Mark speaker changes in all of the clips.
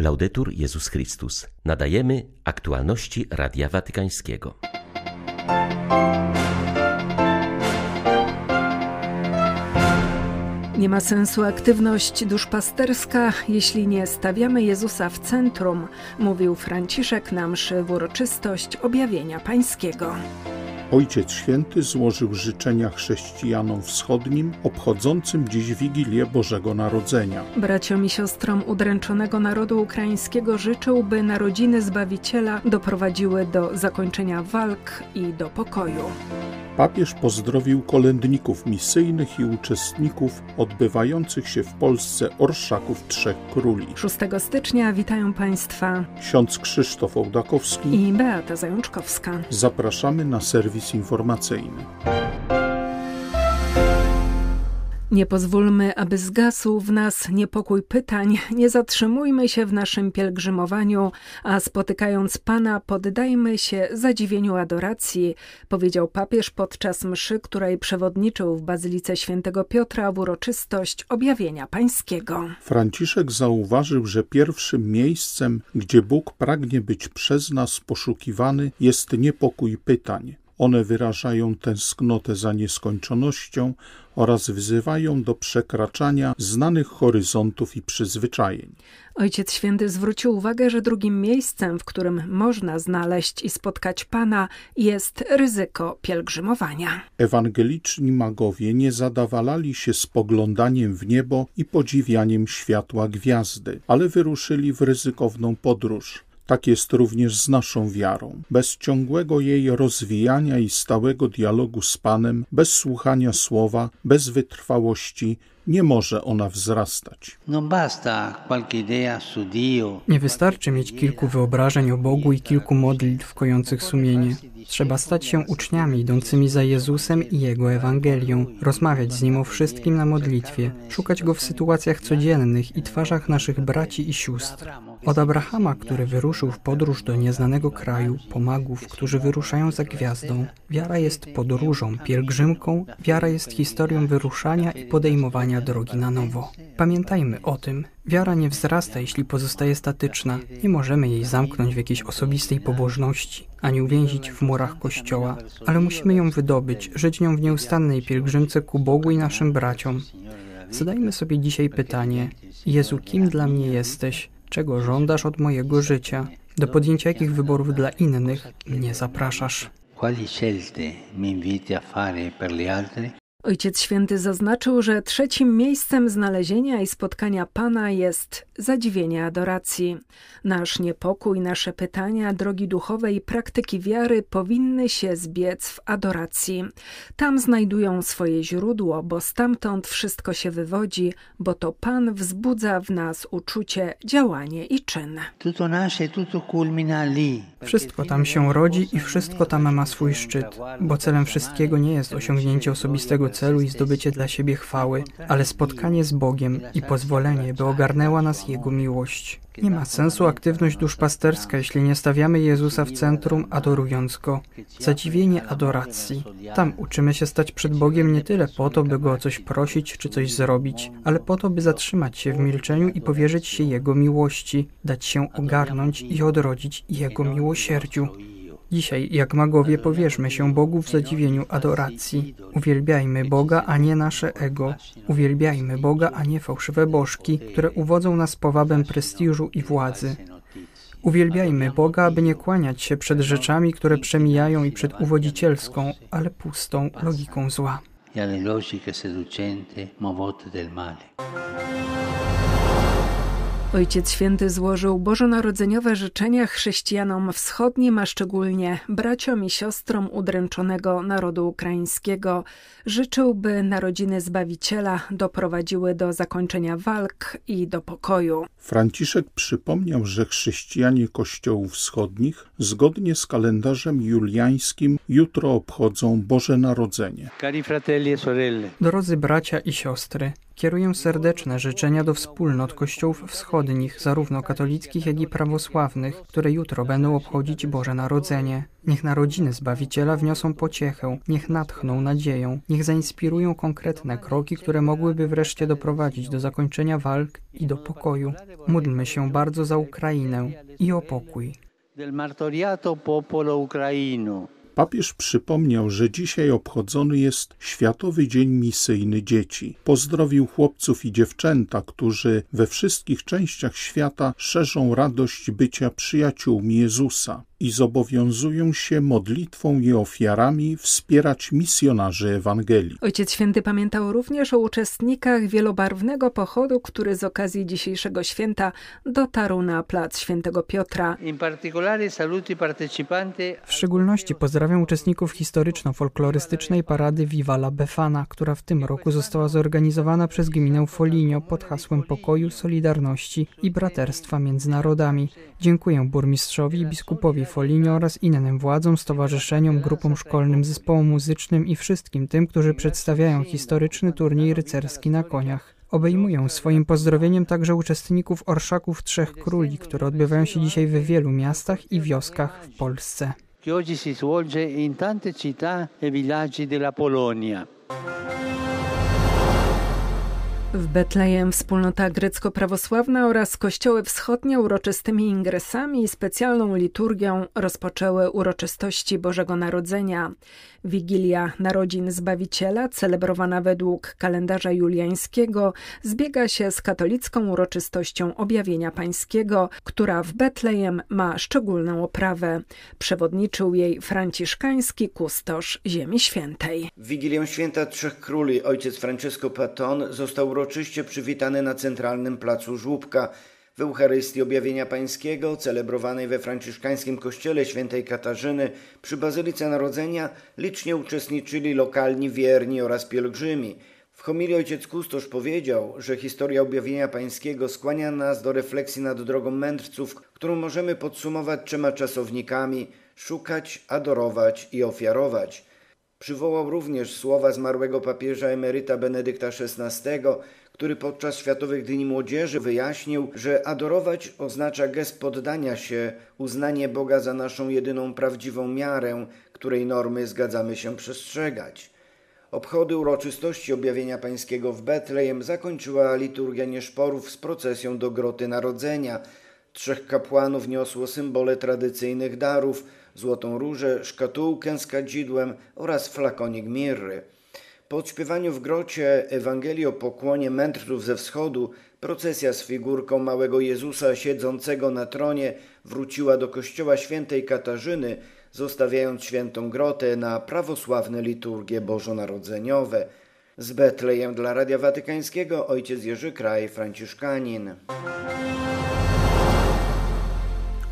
Speaker 1: Laudetur Jezus Chrystus. Nadajemy aktualności Radia Watykańskiego.
Speaker 2: Nie ma sensu aktywność duszpasterska, jeśli nie stawiamy Jezusa w centrum, mówił Franciszek na mszy w uroczystość objawienia pańskiego.
Speaker 3: Ojciec Święty złożył życzenia chrześcijanom wschodnim obchodzącym dziś Wigilię Bożego Narodzenia.
Speaker 2: Braciom i siostrom udręczonego narodu ukraińskiego życzył, by narodziny Zbawiciela doprowadziły do zakończenia walk i do pokoju.
Speaker 3: Papież pozdrowił kolędników misyjnych i uczestników odbywających się w Polsce orszaków Trzech Króli.
Speaker 2: 6 stycznia witają Państwa
Speaker 3: Ksiądz Krzysztof Ołdakowski
Speaker 2: i Beata Zajączkowska.
Speaker 3: Zapraszamy na serwis informacyjny.
Speaker 2: Nie pozwólmy, aby zgasł w nas niepokój pytań, nie zatrzymujmy się w naszym pielgrzymowaniu, a spotykając Pana, poddajmy się zadziwieniu adoracji, powiedział papież podczas mszy, której przewodniczył w Bazylice Świętego Piotra w uroczystość objawienia pańskiego.
Speaker 3: Franciszek zauważył, że pierwszym miejscem, gdzie Bóg pragnie być przez nas poszukiwany, jest niepokój pytań. One wyrażają tęsknotę za nieskończonością oraz wzywają do przekraczania znanych horyzontów i przyzwyczajeń.
Speaker 2: Ojciec Święty zwrócił uwagę, że drugim miejscem, w którym można znaleźć i spotkać Pana, jest ryzyko pielgrzymowania.
Speaker 3: Ewangeliczni magowie nie zadawalali się spoglądaniem w niebo i podziwianiem światła gwiazdy, ale wyruszyli w ryzykowną podróż tak jest również z naszą wiarą. Bez ciągłego jej rozwijania i stałego dialogu z Panem, bez słuchania słowa, bez wytrwałości, nie może ona wzrastać.
Speaker 4: Nie wystarczy mieć kilku wyobrażeń o Bogu i kilku modlitw kojących sumienie. Trzeba stać się uczniami idącymi za Jezusem i Jego Ewangelią, rozmawiać z Nim o wszystkim na modlitwie, szukać Go w sytuacjach codziennych i twarzach naszych braci i sióstr. Od Abrahama, który wyruszył w podróż do nieznanego kraju, pomagów, którzy wyruszają za gwiazdą. Wiara jest podróżą, pielgrzymką, wiara jest historią wyruszania i podejmowania drogi na nowo. Pamiętajmy o tym, wiara nie wzrasta, jeśli pozostaje statyczna. Nie możemy jej zamknąć w jakiejś osobistej pobożności, ani uwięzić w murach kościoła, ale musimy ją wydobyć, żyć nią w nieustannej pielgrzymce ku Bogu i naszym braciom. Zadajmy sobie dzisiaj pytanie: Jezu, kim dla mnie jesteś? Czego żądasz od mojego życia? Do podjęcia jakich wyborów dla innych mnie zapraszasz?
Speaker 5: Quali scelte mi inviti a fare per gli altri?
Speaker 2: Ojciec Święty zaznaczył, że trzecim miejscem znalezienia i spotkania Pana jest zadziwienie adoracji. Nasz niepokój, nasze pytania, drogi duchowe i praktyki wiary powinny się zbiec w adoracji. Tam znajdują swoje źródło, bo stamtąd wszystko się wywodzi, bo to Pan wzbudza w nas uczucie, działanie i czyn.
Speaker 4: Wszystko tam się rodzi i wszystko tam ma swój szczyt, bo celem wszystkiego nie jest osiągnięcie osobistego celu i zdobycie dla siebie chwały, ale spotkanie z Bogiem i pozwolenie, by ogarnęła nas Jego miłość. Nie ma sensu aktywność duszpasterska, jeśli nie stawiamy Jezusa w centrum, adorując Go. Zadziwienie adoracji. Tam uczymy się stać przed Bogiem nie tyle po to, by Go o coś prosić czy coś zrobić, ale po to, by zatrzymać się w milczeniu i powierzyć się Jego miłości, dać się ogarnąć i odrodzić Jego miłosierdziu. Dzisiaj, jak magowie, powierzmy się Bogu w zadziwieniu adoracji. Uwielbiajmy Boga, a nie nasze ego. Uwielbiajmy Boga, a nie fałszywe bożki, które uwodzą nas powabem prestiżu i władzy. Uwielbiajmy Boga, aby nie kłaniać się przed rzeczami, które przemijają i przed uwodzicielską, ale pustą logiką zła.
Speaker 5: E alle.
Speaker 2: Ojciec Święty złożył bożonarodzeniowe życzenia chrześcijanom wschodnim, a szczególnie braciom i siostrom udręczonego narodu ukraińskiego. Życzył, by narodziny Zbawiciela doprowadziły do zakończenia walk i do pokoju.
Speaker 3: Franciszek przypomniał, że chrześcijanie kościołów wschodnich zgodnie z kalendarzem juliańskim jutro obchodzą Boże Narodzenie.
Speaker 5: E
Speaker 4: Drodzy bracia i siostry, Kieruję serdeczne życzenia do wspólnot kościołów wschodnich, zarówno katolickich, jak i prawosławnych, które jutro będą obchodzić Boże Narodzenie. Niech narodziny Zbawiciela wniosą pociechę, niech natchną nadzieją, niech zainspirują konkretne kroki, które mogłyby wreszcie doprowadzić do zakończenia walk i do pokoju. Módlmy się bardzo za Ukrainę i o pokój.
Speaker 5: Del martoriato popolo ucraino.
Speaker 3: Papież przypomniał, że dzisiaj obchodzony jest Światowy Dzień Misyjny Dzieci. Pozdrowił chłopców i dziewczęta, którzy we wszystkich częściach świata szerzą radość bycia przyjaciółmi Jezusa i zobowiązują się modlitwą i ofiarami wspierać misjonarzy Ewangelii.
Speaker 2: Ojciec Święty pamiętał również o uczestnikach wielobarwnego pochodu, który z okazji dzisiejszego święta dotarł na plac Świętego Piotra.
Speaker 4: W szczególności pozdrawiam uczestników historyczno-folklorystycznej parady Viva la Befana, która w tym roku została zorganizowana przez gminę Foligno pod hasłem pokoju, solidarności i braterstwa między narodami. Dziękuję burmistrzowi i biskupowi Foligno oraz innym władzom, stowarzyszeniom, grupom szkolnym, zespołom muzycznym i wszystkim tym, którzy przedstawiają historyczny turniej rycerski na koniach. Obejmuję swoim pozdrowieniem także uczestników Orszaków Trzech Króli, które odbywają się dzisiaj w wielu miastach i wioskach w Polsce.
Speaker 5: che oggi si svolge in tante città e villaggi della Polonia.
Speaker 2: W Betlejem wspólnota grecko-prawosławna oraz kościoły wschodnie uroczystymi ingresami i specjalną liturgią rozpoczęły uroczystości Bożego Narodzenia. Wigilia Narodzin Zbawiciela, celebrowana według kalendarza juliańskiego, zbiega się z katolicką uroczystością Objawienia Pańskiego, która w Betlejem ma szczególną oprawę. Przewodniczył jej franciszkański kustosz Ziemi Świętej.
Speaker 6: W Wigilię Święta Trzech Króli ojciec Francesco Paton został uroczyście przywitany na centralnym placu Żłóbka w Eucharystii Objawienia Pańskiego, celebrowanej we franciszkańskim kościele świętej Katarzyny przy Bazylice Narodzenia, licznie uczestniczyli lokalni wierni oraz pielgrzymi. W homilii ojciec Kustosz powiedział, że historia Objawienia Pańskiego skłania nas do refleksji nad drogą mędrców, którą możemy podsumować trzema czasownikami szukać, adorować i ofiarować. Przywołał również słowa zmarłego papieża emeryta Benedykta XVI, który podczas Światowych Dni Młodzieży wyjaśnił, że adorować oznacza gest poddania się, uznanie Boga za naszą jedyną prawdziwą miarę, której normy zgadzamy się przestrzegać. Obchody uroczystości objawienia pańskiego w Betlejem zakończyła liturgia nieszporów z procesją do Groty Narodzenia. Trzech kapłanów niosło symbole tradycyjnych darów, złotą różę, szkatułkę z kadzidłem oraz flakonik mirry. Po odśpiewaniu w grocie Ewangelii o pokłonie mędrców ze wschodu, procesja z figurką małego Jezusa siedzącego na tronie wróciła do kościoła świętej Katarzyny, zostawiając świętą grotę na prawosławne liturgie bożonarodzeniowe. Z Betlejem dla Radia Watykańskiego ojciec Jerzy Kraj, franciszkanin.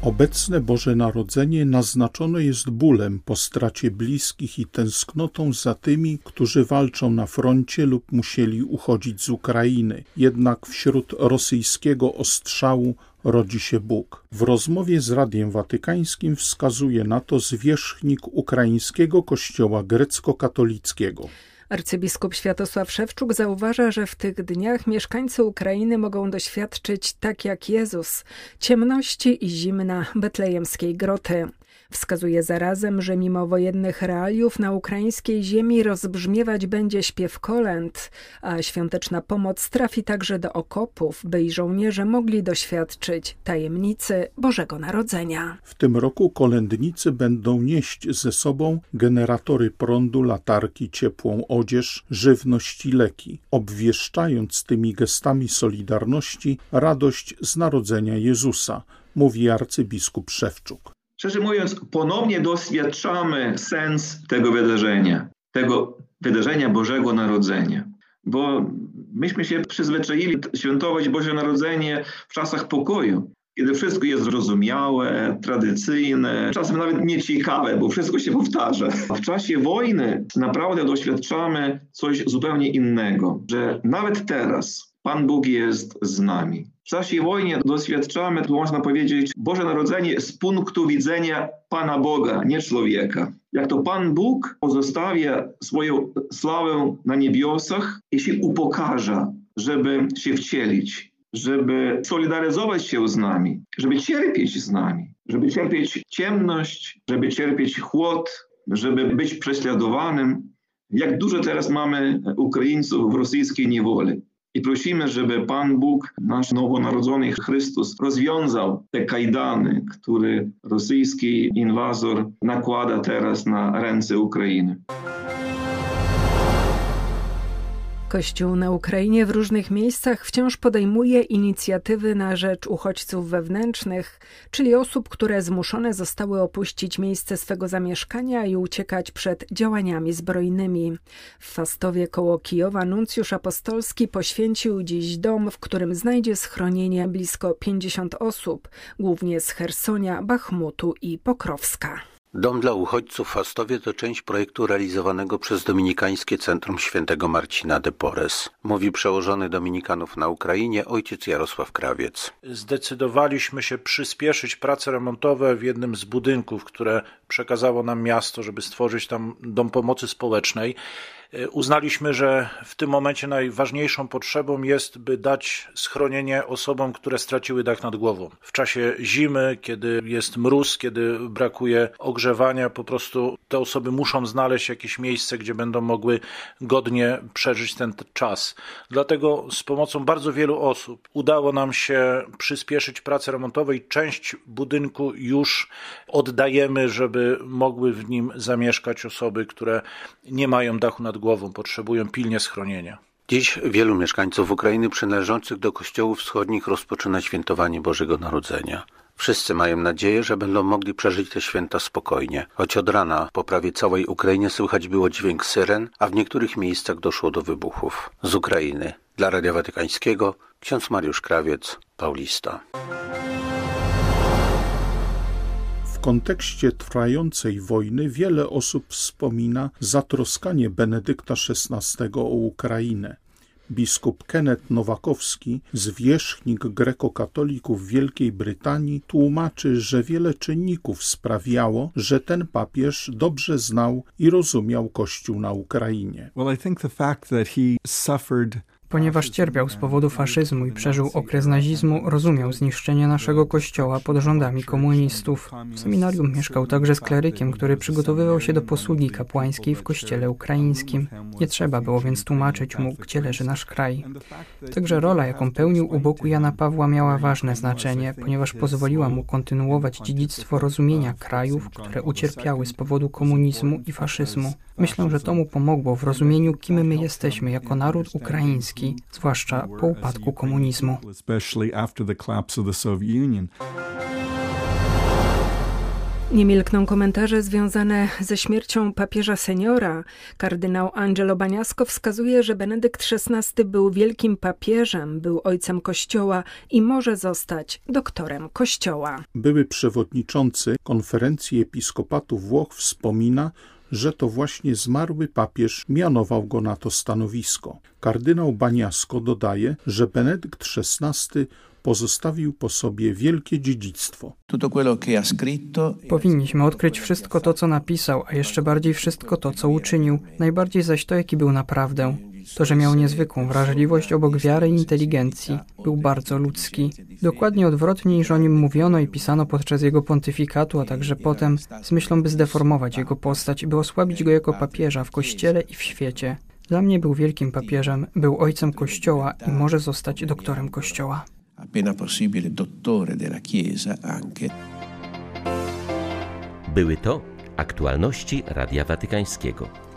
Speaker 3: Obecne Boże Narodzenie naznaczone jest bólem po stracie bliskich i tęsknotą za tymi, którzy walczą na froncie lub musieli uchodzić z Ukrainy. Jednak wśród rosyjskiego ostrzału rodzi się Bóg. W rozmowie z Radiem Watykańskim wskazuje na to zwierzchnik ukraińskiego kościoła grecko-katolickiego.
Speaker 2: Arcybiskup Światosław Szewczuk zauważa, że w tych dniach mieszkańcy Ukrainy mogą doświadczyć, tak jak Jezus, ciemności i zimna betlejemskiej groty. Wskazuje zarazem, że mimo wojennych realiów na ukraińskiej ziemi rozbrzmiewać będzie śpiew kolęd, a świąteczna pomoc trafi także do okopów, by i żołnierze mogli doświadczyć tajemnicy Bożego Narodzenia.
Speaker 3: W tym roku kolędnicy będą nieść ze sobą generatory prądu, latarki, ciepłą odzież, żywność i leki, obwieszczając tymi gestami solidarności radość z narodzenia Jezusa, mówi arcybiskup Szewczuk.
Speaker 7: Szczerze mówiąc, ponownie doświadczamy sens tego wydarzenia, tego wydarzenia Bożego Narodzenia. Bo myśmy się przyzwyczaili świętować Boże Narodzenie w czasach pokoju, kiedy wszystko jest zrozumiałe, tradycyjne, czasem nawet nieciekawe, bo wszystko się powtarza. W czasie wojny naprawdę doświadczamy coś zupełnie innego, że nawet teraz Pan Bóg jest z nami. W czasie wojny doświadczamy, można powiedzieć, Boże Narodzenie z punktu widzenia Pana Boga, nie człowieka. Jak to Pan Bóg pozostawia swoją sławę na niebiosach i się upokarza żeby się wcielić, żeby solidaryzować się z nami, żeby cierpieć z nami, żeby cierpieć ciemność, żeby cierpieć chłod, żeby być prześladowanym. Jak dużo teraz mamy Ukraińców w rosyjskiej niewoli. I prosimy, żeby Pan Bóg, nasz nowonarodzony Chrystus, rozwiązał te kajdany, które rosyjski inwazor nakłada teraz na ręce Ukrainy.
Speaker 2: Kościół na Ukrainie w różnych miejscach wciąż podejmuje inicjatywy na rzecz uchodźców wewnętrznych, czyli osób, które zmuszone zostały opuścić miejsce swego zamieszkania i uciekać przed działaniami zbrojnymi. W Fastowie koło Kijowa nuncjusz apostolski poświęcił dziś dom, w którym znajdzie schronienie blisko 50 osób, głównie z Hersonia, Bachmutu i Pokrowska.
Speaker 8: Dom dla uchodźców w Fastowie to część projektu realizowanego przez Dominikańskie Centrum Świętego Marcina de Porres, mówi przełożony Dominikanów na Ukrainie ojciec Jarosław Krawiec.
Speaker 9: Zdecydowaliśmy się przyspieszyć prace remontowe w jednym z budynków, które przekazało nam miasto, żeby stworzyć tam dom pomocy społecznej. E, uznaliśmy, że w tym momencie najważniejszą potrzebą jest, by dać schronienie osobom, które straciły dach nad głową. W czasie zimy, kiedy jest mróz, kiedy brakuje ogrzewania, po prostu te osoby muszą znaleźć jakieś miejsce, gdzie będą mogły godnie przeżyć ten czas. Dlatego z pomocą bardzo wielu osób udało nam się przyspieszyć prace remontowe i część budynku już oddajemy, żeby mogły w nim zamieszkać osoby, które nie mają dachu nad głową, potrzebują pilnie schronienia.
Speaker 8: Dziś wielu mieszkańców Ukrainy przynależących do kościołów wschodnich rozpoczyna świętowanie Bożego Narodzenia. Wszyscy mają nadzieję, że będą mogli przeżyć te święta spokojnie, choć od rana po prawie całej Ukrainie słychać było dźwięk syren, a w niektórych miejscach doszło do wybuchów. Z Ukrainy dla Radia Watykańskiego ksiądz Mariusz Krawiec, Paulista.
Speaker 3: Kontekście trwającej wojny wiele osób wspomina zatroskanie Benedykta XVI o Ukrainę. Biskup Kenneth Nowakowski, zwierzchnik grekokatolików Wielkiej Brytanii, tłumaczy, że wiele czynników sprawiało, że ten papież dobrze znał i rozumiał Kościół na Ukrainie.
Speaker 10: Well, I think the fact that he suffered
Speaker 4: Ponieważ cierpiał z powodu faszyzmu i przeżył okres nazizmu, rozumiał zniszczenie naszego kościoła pod rządami komunistów. W seminarium mieszkał także z klerykiem, który przygotowywał się do posługi kapłańskiej w kościele ukraińskim. Nie trzeba było więc tłumaczyć mu, gdzie leży nasz kraj. Także rola, jaką pełnił u boku Jana Pawła, miała ważne znaczenie, ponieważ pozwoliła mu kontynuować dziedzictwo rozumienia krajów, które ucierpiały z powodu komunizmu i faszyzmu. Myślę, że to mu pomogło w rozumieniu, kim my jesteśmy jako naród ukraiński zwłaszcza po upadku komunizmu.
Speaker 2: Nie milkną komentarze związane ze śmiercią papieża seniora. Kardynał Angelo Baniasko wskazuje, że Benedykt XVI był wielkim papieżem, był ojcem Kościoła i może zostać doktorem Kościoła.
Speaker 3: Były przewodniczący konferencji episkopatu Włoch wspomina, że to właśnie zmarły papież mianował go na to stanowisko. Kardynał Baniasko dodaje, że Benedykt XVI pozostawił po sobie wielkie dziedzictwo.
Speaker 4: Powinniśmy odkryć wszystko to, co napisał, a jeszcze bardziej wszystko to, co uczynił, najbardziej zaś to, jaki był naprawdę. To, że miał niezwykłą wrażliwość obok wiary i inteligencji, był bardzo ludzki. Dokładnie odwrotnie niż o nim mówiono i pisano podczas jego pontyfikatu, a także potem, z myślą, by zdeformować jego postać, by osłabić go jako papieża w kościele i w świecie. Dla mnie był wielkim papieżem, był ojcem kościoła i może zostać doktorem kościoła. Appena possibile dottore della
Speaker 1: Chiesa anche. Były to aktualności Radia Watykańskiego.